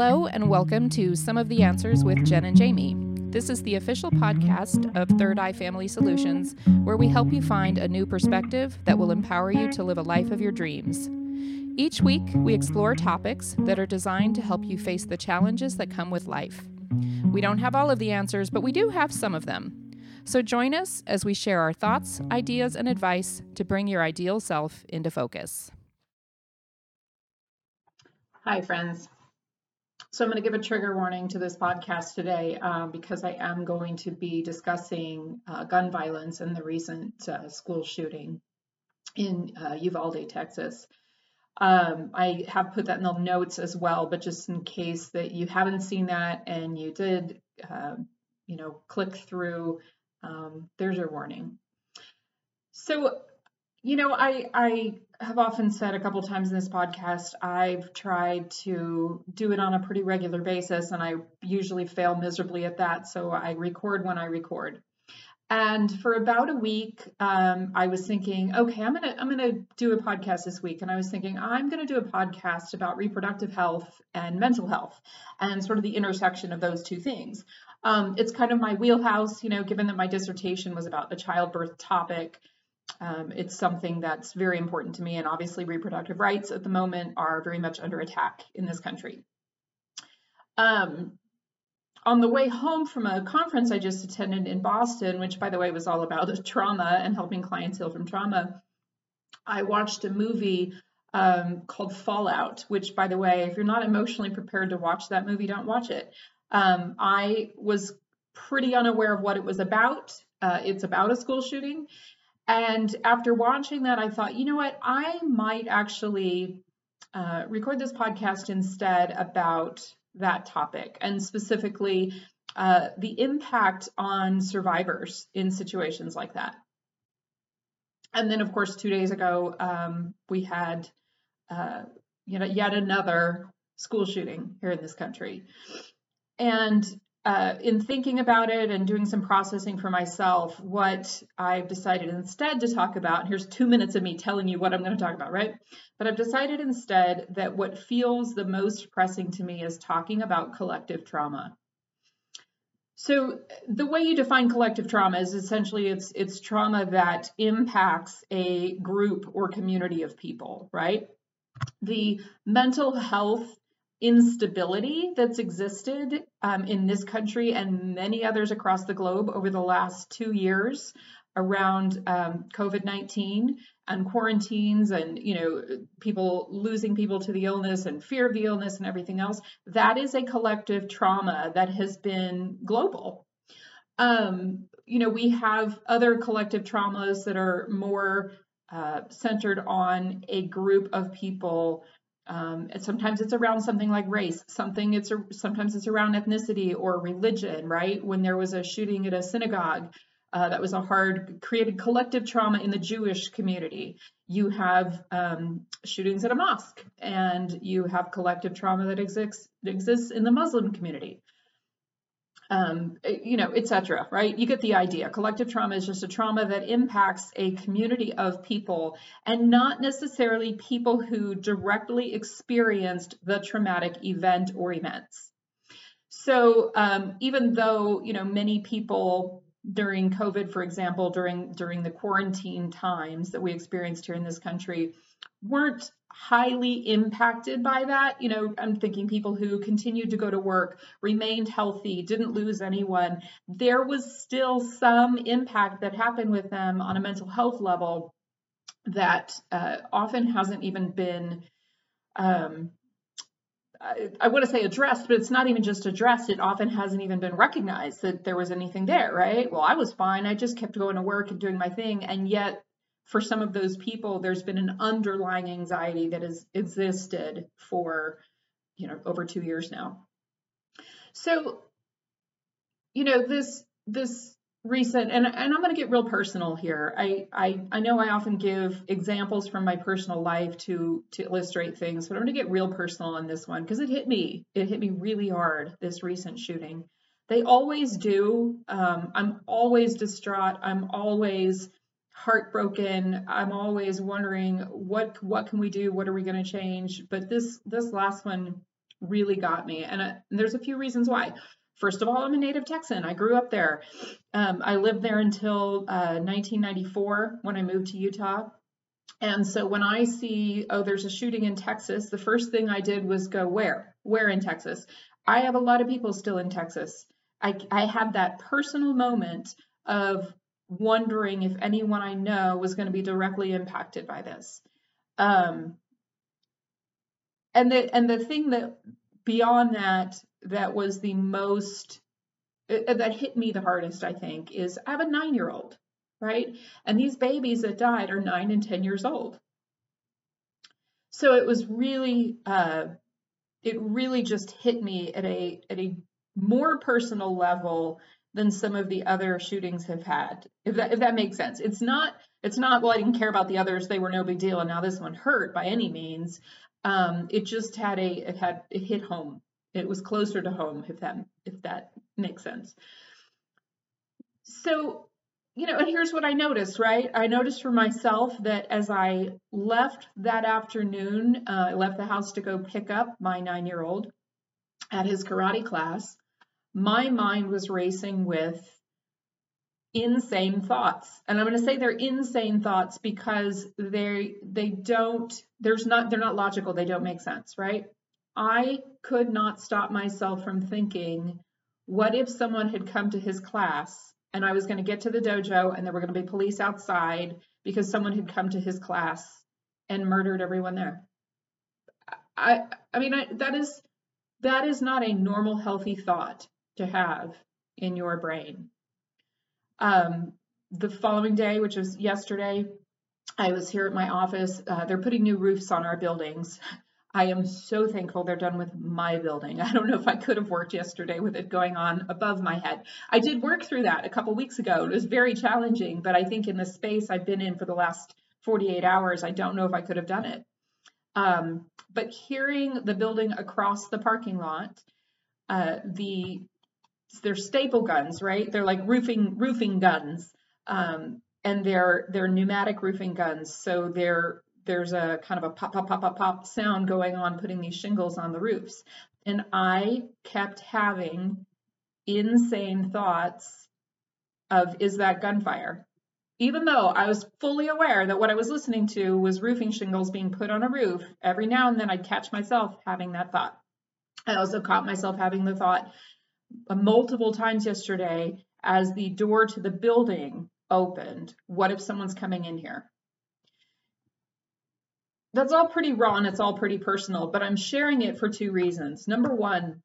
Hello, and welcome to Some of the Answers with Jen and Jamie. This is the official podcast of Third Eye Family Solutions, where we help you find a new perspective that will empower you to live a life of your dreams. Each week, we explore topics that are designed to help you face the challenges that come with life. We don't have all of the answers, but we do have some of them. So join us as we share our thoughts, ideas, and advice to bring your ideal self into focus. Hi, friends. So I'm going to give a trigger warning to this podcast today um, because I am going to be discussing uh, gun violence and the recent uh, school shooting in uh, Uvalde, Texas. Um, I have put that in the notes as well, but just in case that you haven't seen that and you did, um, you know, click through, um, there's your warning. So you know, I I have often said a couple times in this podcast, I've tried to do it on a pretty regular basis, and I usually fail miserably at that. So I record when I record. And for about a week, um, I was thinking, okay, I'm gonna I'm gonna do a podcast this week, and I was thinking I'm gonna do a podcast about reproductive health and mental health, and sort of the intersection of those two things. Um, it's kind of my wheelhouse, you know, given that my dissertation was about the childbirth topic. Um, it's something that's very important to me, and obviously, reproductive rights at the moment are very much under attack in this country. Um, on the way home from a conference I just attended in Boston, which, by the way, was all about trauma and helping clients heal from trauma, I watched a movie um, called Fallout, which, by the way, if you're not emotionally prepared to watch that movie, don't watch it. Um, I was pretty unaware of what it was about. Uh, it's about a school shooting. And after watching that, I thought, you know what? I might actually uh, record this podcast instead about that topic and specifically uh, the impact on survivors in situations like that. And then, of course, two days ago, um, we had uh, you know yet another school shooting here in this country. And uh, in thinking about it and doing some processing for myself, what I've decided instead to talk about, here's two minutes of me telling you what I'm going to talk about, right? But I've decided instead that what feels the most pressing to me is talking about collective trauma. So the way you define collective trauma is essentially it's it's trauma that impacts a group or community of people, right? The mental health instability that's existed um, in this country and many others across the globe over the last two years around um, COVID-19 and quarantines and you know people losing people to the illness and fear of the illness and everything else. That is a collective trauma that has been global. Um, you know we have other collective traumas that are more uh, centered on a group of people um, sometimes it's around something like race, something it's sometimes it's around ethnicity or religion, right? When there was a shooting at a synagogue, uh, that was a hard created collective trauma in the Jewish community. You have um, shootings at a mosque, and you have collective trauma that exists exists in the Muslim community um, eh, you know, etc. Right? You get the idea. Collective trauma is just a trauma that impacts a community of people and not necessarily people who directly experienced the traumatic event or events. So um, even though you know many people during COVID, for example, during during the quarantine times that we experienced here in this country, weren't highly impacted by that. You know, I'm thinking people who continued to go to work, remained healthy, didn't lose anyone. There was still some impact that happened with them on a mental health level that uh, often hasn't even been. Um, I, I want to say addressed, but it's not even just addressed. It often hasn't even been recognized that there was anything there, right? Well, I was fine. I just kept going to work and doing my thing. And yet for some of those people, there's been an underlying anxiety that has existed for, you know, over two years now. So, you know, this this recent and, and I'm going to get real personal here. I, I I know I often give examples from my personal life to to illustrate things, but I'm going to get real personal on this one because it hit me. It hit me really hard. This recent shooting. They always do. Um, I'm always distraught. I'm always heartbroken. I'm always wondering what what can we do? What are we going to change? But this this last one really got me. And, uh, and there's a few reasons why. First of all, I'm a native Texan. I grew up there. Um, I lived there until uh, 1994 when I moved to Utah. And so when I see, oh, there's a shooting in Texas, the first thing I did was go, where? Where in Texas? I have a lot of people still in Texas. I, I had that personal moment of wondering if anyone I know was going to be directly impacted by this. Um, and the and the thing that beyond that that was the most uh, that hit me the hardest, I think, is I have a nine year old, right? And these babies that died are nine and 10 years old. So it was really, uh, it really just hit me at a, at a more personal level than some of the other shootings have had. If that, if that makes sense. It's not, it's not, well, I didn't care about the others. They were no big deal. And now this one hurt by any means. Um, it just had a, it had, it hit home it was closer to home, if that if that makes sense. So, you know, and here's what I noticed, right? I noticed for myself that as I left that afternoon, uh, I left the house to go pick up my nine-year-old at his karate class. My mind was racing with insane thoughts. And i'm going to say they're insane thoughts because they they don't there's not they're not logical. They don't make sense right? I could not stop myself from thinking, what if someone had come to his class and I was going to get to the dojo and there were going to be police outside because someone had come to his class and murdered everyone there? I I mean I, that is that is not a normal healthy thought to have in your brain. Um, the following day, which was yesterday, I was here at my office. Uh, they're putting new roofs on our buildings. I am so thankful they're done with my building. I don't know if I could have worked yesterday with it going on above my head. I did work through that a couple weeks ago. It was very challenging, but I think in the space I've been in for the last 48 hours, I don't know if I could have done it. Um, but hearing the building across the parking lot, uh, the they're staple guns, right? They're like roofing roofing guns, um, and they're they're pneumatic roofing guns. So they're there's a kind of a pop, pop, pop, pop, pop sound going on putting these shingles on the roofs. And I kept having insane thoughts of, is that gunfire? Even though I was fully aware that what I was listening to was roofing shingles being put on a roof, every now and then I'd catch myself having that thought. I also caught myself having the thought multiple times yesterday as the door to the building opened. What if someone's coming in here? that's all pretty raw and it's all pretty personal, but I'm sharing it for two reasons. Number one,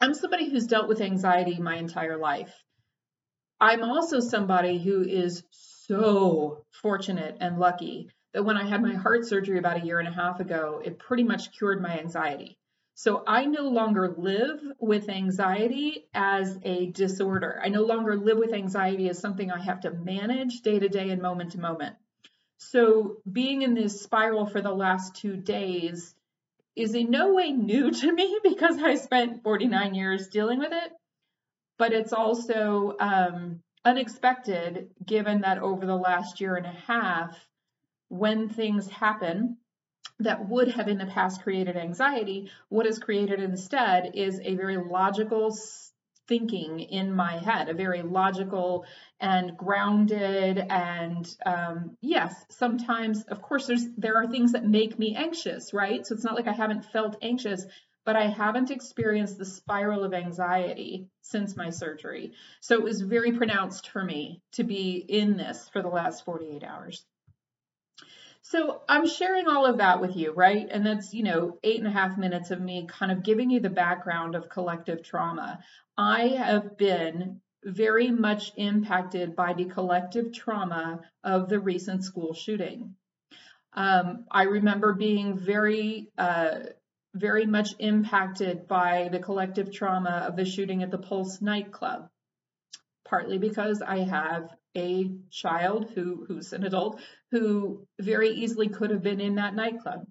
I'm somebody who's dealt with anxiety my entire life. I'm also somebody who is so fortunate and lucky that when I had my heart surgery about a year and a half ago, it pretty much cured my anxiety. So I no longer live with anxiety as a disorder. I no longer live with anxiety as something I have to manage day to day and moment to moment. So being in this spiral for the last two days is in no way new to me because I spent 49 years dealing with it, but it's also um, unexpected given that over the last year and a half, when things happen that would have in the past created anxiety, what is created instead is a very logical, thinking in my head, a very logical and grounded and um, yes, sometimes of course there's there are things that make me anxious, right? So it's not like I haven't felt anxious, but I haven't experienced the spiral of anxiety since my surgery. So it was very pronounced for me to be in this for the last 48 hours. So I'm sharing all of that with you, right? And that's, you know, eight and a half minutes of me kind of giving you the background of collective trauma. I have been very much impacted by the collective trauma of the recent school shooting. Um, I remember being very, uh, very much impacted by the collective trauma of the shooting at the Pulse nightclub, partly because I have a child who who's an adult who very easily could have been in that nightclub.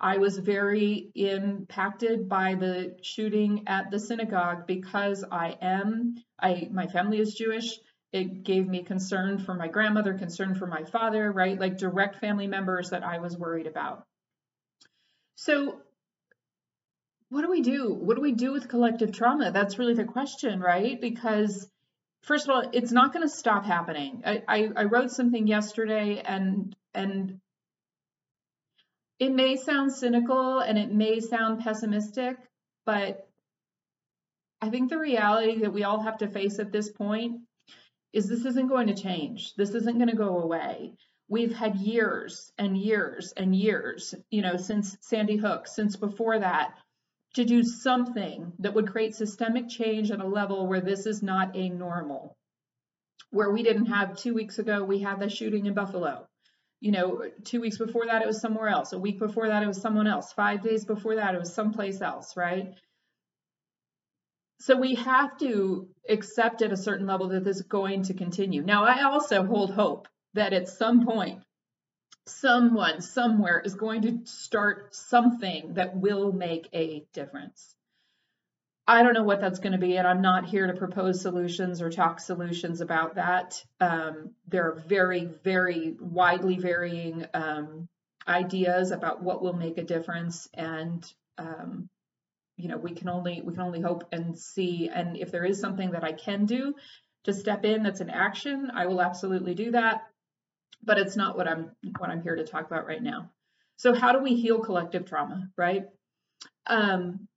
I was very impacted by the shooting at the synagogue because I am I my family is Jewish. It gave me concern for my grandmother, concern for my father, right? Like direct family members that I was worried about. So what do we do? What do we do with collective trauma? That's really the question, right? Because first of all, it's not going to stop happening. I, I, I wrote something yesterday, and and it may sound cynical and it may sound pessimistic, but I think the reality that we all have to face at this point is this isn't going to change. This isn't going to go away. We've had years and years and years, you know, since Sandy Hook, since before that, to do something that would create systemic change at a level where this is not a normal. Where we didn't have two weeks ago, we had the shooting in Buffalo. You know, two weeks before that, it was somewhere else. A week before that, it was someone else. Five days before that, it was someplace else, right? So we have to accept at a certain level that this is going to continue. Now, I also hold hope that at some point someone somewhere is going to start something that will make a difference. I don't know what that's going to be, and I'm not here to propose solutions or talk solutions about that. Um, there are very, very widely varying um, ideas about what will make a difference, and um, you know we can only we can only hope and see. And if there is something that I can do to step in, that's an action, I will absolutely do that but it's not what I'm what I'm here to talk about right now. So how do we heal collective trauma, right? Um,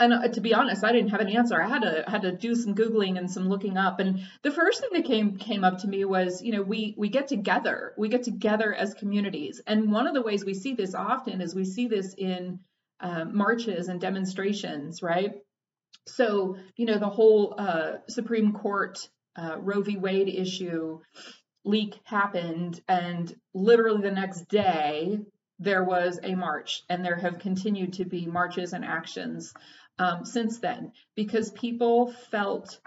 and uh, to be honest, I didn't have an answer. I had to had to do some googling and some looking up. And the first thing that came came up to me was, you know, we we get together, we get together as communities. And one of the ways we see this often is we see this in uh, marches and demonstrations, right? So you know, the whole uh, Supreme Court uh, Roe v. Wade issue leak happened and literally the next day there was a march and there have continued to be marches and actions um, since then because people felt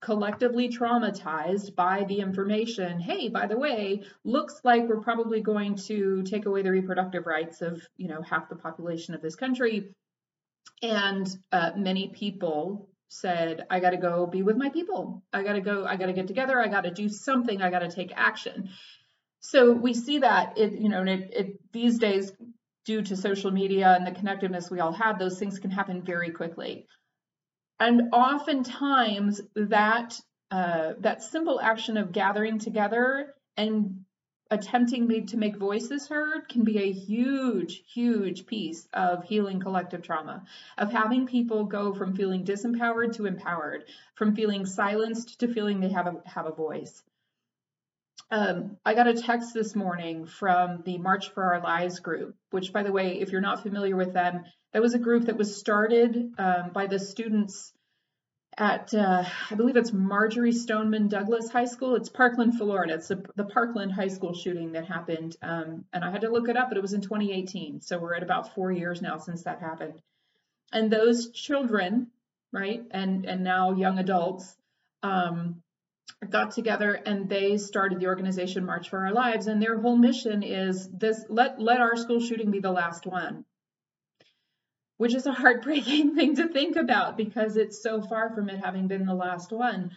collectively traumatized by the information hey by the way looks like we're probably going to take away the reproductive rights of you know half the population of this country. And uh, many people said, I got to go be with my people. I got to go, I got to get together. I got to do something. I got to take action. So we see that it, you know, it, it, these days, due to social media and the connectiveness we all have, those things can happen very quickly. And oftentimes that uh, that simple action of gathering together and attempting to make voices heard can be a huge, huge piece of healing collective trauma, of having people go from feeling disempowered to empowered, from feeling silenced to feeling they have a, have a voice. Um, I got a text this morning from the March for Our Lives group, which, by the way, if you're not familiar with them, that was a group that was started um, by the students at uh, I believe it's Marjory Stoneman Douglas High School. It's Parkland, Florida. It's the, the Parkland High School shooting that happened, um, and I had to look it up, but it was in 2018. So we're at about four years now since that happened. And those children, right, and and now young adults, um, got together and they started the organization March for Our Lives, and their whole mission is this: let let our school shooting be the last one which is a heartbreaking thing to think about because it's so far from it having been the last one.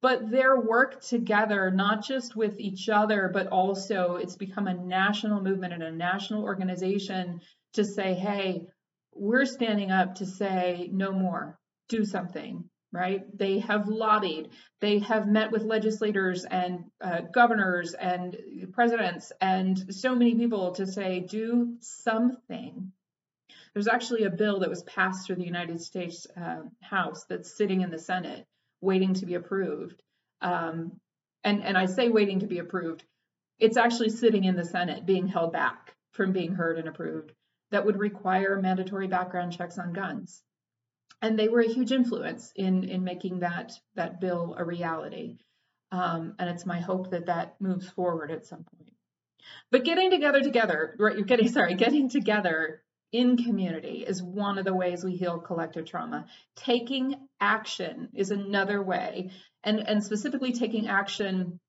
But their work together, not just with each other, but also it's become a national movement and a national organization to say, hey, we're standing up to say no more, do something, right? They have lobbied, they have met with legislators and uh, governors and presidents and so many people to say, do something there's actually a bill that was passed through the United States uh, House that's sitting in the Senate waiting to be approved. Um, and, and I say waiting to be approved, it's actually sitting in the Senate being held back from being heard and approved that would require mandatory background checks on guns. And they were a huge influence in, in making that, that bill a reality. Um, and it's my hope that that moves forward at some point. But getting together together, right, you're getting, sorry, getting together in community is one of the ways we heal collective trauma. Taking action is another way, and, and specifically taking action,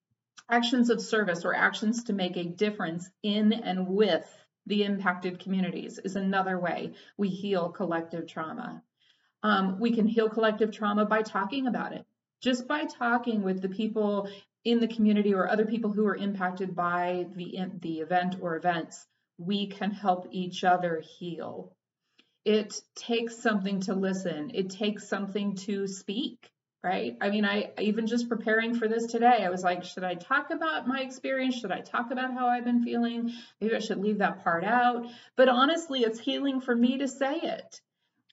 actions of service or actions to make a difference in and with the impacted communities is another way we heal collective trauma. Um, we can heal collective trauma by talking about it, just by talking with the people in the community or other people who are impacted by the, the event or events we can help each other heal. it takes something to listen, it takes something to speak right? I mean, I even just preparing for this today, I was like, should I talk about my experience? Should I talk about how I've been feeling? Maybe I should leave that part out. But honestly, it's healing for me to say it.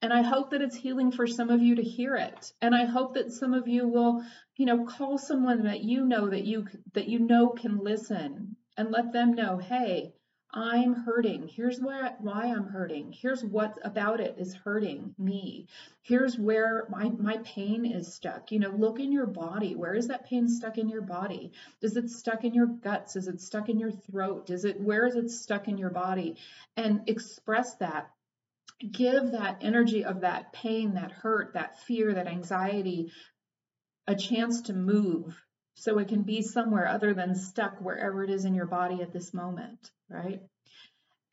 And I hope that it's healing for some of you to hear it. And I hope that some of you will, you know, call someone that you know that you that you know can listen and let them know, hey, I'm hurting. Here's why, why I'm hurting. Here's what about it is hurting me. Here's where my, my pain is stuck. You know, look in your body. Where is that pain stuck in your body? Is it stuck in your guts? Is it stuck in your throat? Is it where is it stuck in your body? And express that. Give that energy of that pain, that hurt, that fear, that anxiety a chance to move so it can be somewhere other than stuck wherever it is in your body at this moment right?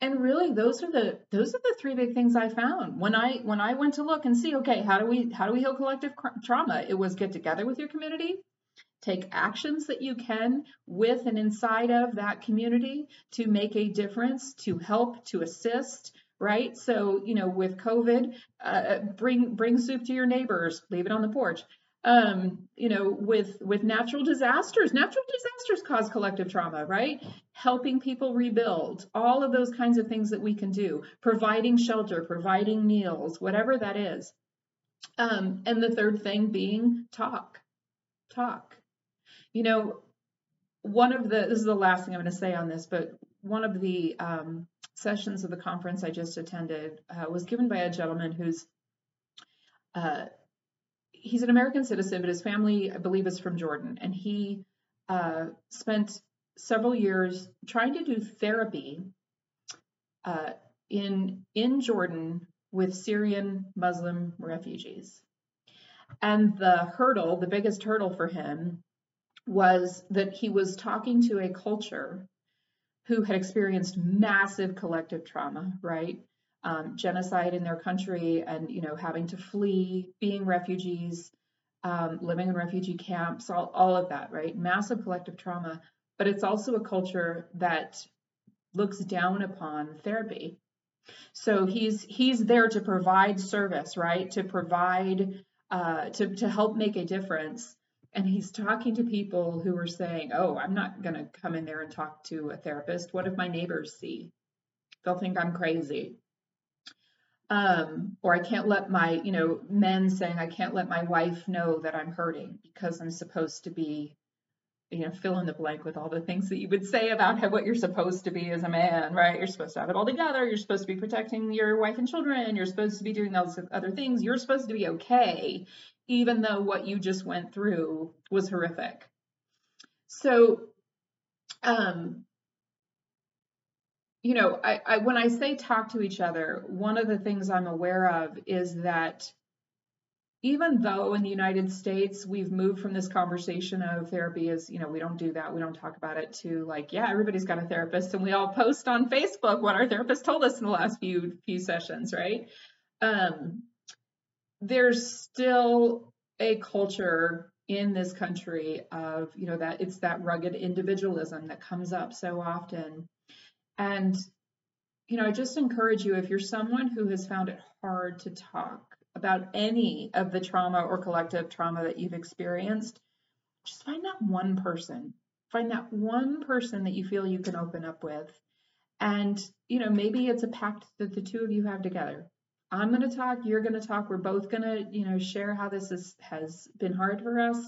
And really those are the those are the three big things i found. When i when i went to look and see okay how do we how do we heal collective trauma? It was get together with your community take actions that you can with and inside of that community to make a difference to help to assist right? So you know with covid uh, bring bring soup to your neighbors leave it on the porch um, you know, with with natural disasters. Natural disasters cause collective trauma, right? Helping people rebuild, all of those kinds of things that we can do, providing shelter, providing meals, whatever that is. Um, and the third thing being talk, talk. You know, one of the this is the last thing I'm going to say on this, but one of the um, sessions of the conference I just attended uh, was given by a gentleman who's uh, he's an American citizen, but his family, I believe, is from Jordan, and he uh, spent several years trying to do therapy uh, in in Jordan with Syrian Muslim refugees. And the hurdle, the biggest hurdle for him, was that he was talking to a culture who had experienced massive collective trauma, right? Um, genocide in their country and you know having to flee being refugees um, living in refugee camps all, all of that right? Massive collective trauma. But it's also a culture that looks down upon therapy. So he's he's there to provide service right? To provide uh, to, to help make a difference. And he's talking to people who are saying oh i'm not going to come in there and talk to a therapist. What if my neighbors see? They'll think i'm crazy um, or I can't let my, you know, men saying I can't let my wife know that I'm hurting because I'm supposed to be, you know, fill in the blank with all the things that you would say about how, what you're supposed to be as a man, right? You're supposed to have it all together. You're supposed to be protecting your wife and children. You're supposed to be doing those other things. You're supposed to be okay, even though what you just went through was horrific. So, um, you know, I, I, when I say talk to each other, one of the things I'm aware of is that even though in the United States we've moved from this conversation of therapy is, you know, we don't do that, we don't talk about it to like, yeah, everybody's got a therapist and we all post on Facebook what our therapist told us in the last few few sessions, right? Um, there's still a culture in this country of, you know, that it's that rugged individualism that comes up so often and, you know, I just encourage you if you're someone who has found it hard to talk about any of the trauma or collective trauma that you've experienced, just find that one person. Find that one person that you feel you can open up with. And, you know, maybe it's a pact that the two of you have together. I'm going to talk, you're going to talk, we're both going to, you know, share how this is, has been hard for us,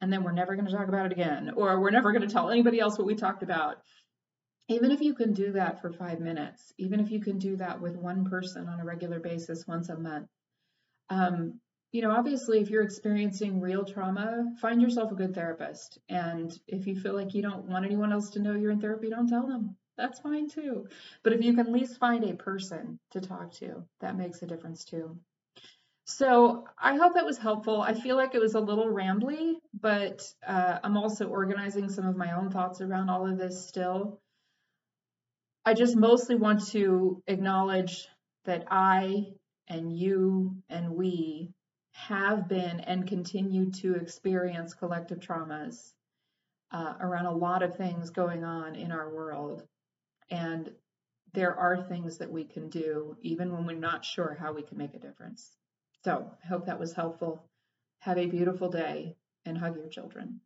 and then we're never going to talk about it again, or we're never going to tell anybody else what we talked about even if you can do that for five minutes, even if you can do that with one person on a regular basis once a month, um, you know, obviously, if you're experiencing real trauma, find yourself a good therapist. And if you feel like you don't want anyone else to know you're in therapy, don't tell them. That's fine too. But if you can at least find a person to talk to, that makes a difference too. So I hope that was helpful. I feel like it was a little rambly, but uh, I'm also organizing some of my own thoughts around all of this still. I just mostly want to acknowledge that I and you and we have been and continue to experience collective traumas uh, around a lot of things going on in our world. And there are things that we can do even when we're not sure how we can make a difference. So I hope that was helpful. Have a beautiful day and hug your children.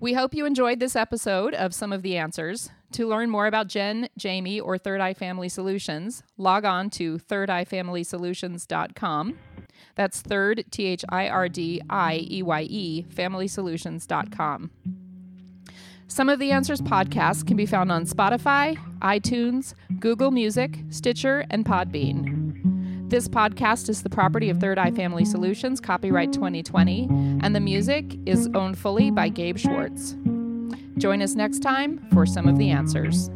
We hope you enjoyed this episode of Some of the Answers. To learn more about Jen, Jamie, or Third Eye Family Solutions, log on to thirdeyefamilysolutions.com. That's third, T H I R D I E Y E, familysolutions.com. Some of the Answers podcasts can be found on Spotify, iTunes, Google Music, Stitcher, and Podbean. This podcast is the property of Third Eye Family Solutions, copyright 2020, and the music is owned fully by Gabe Schwartz. Join us next time for some of the answers.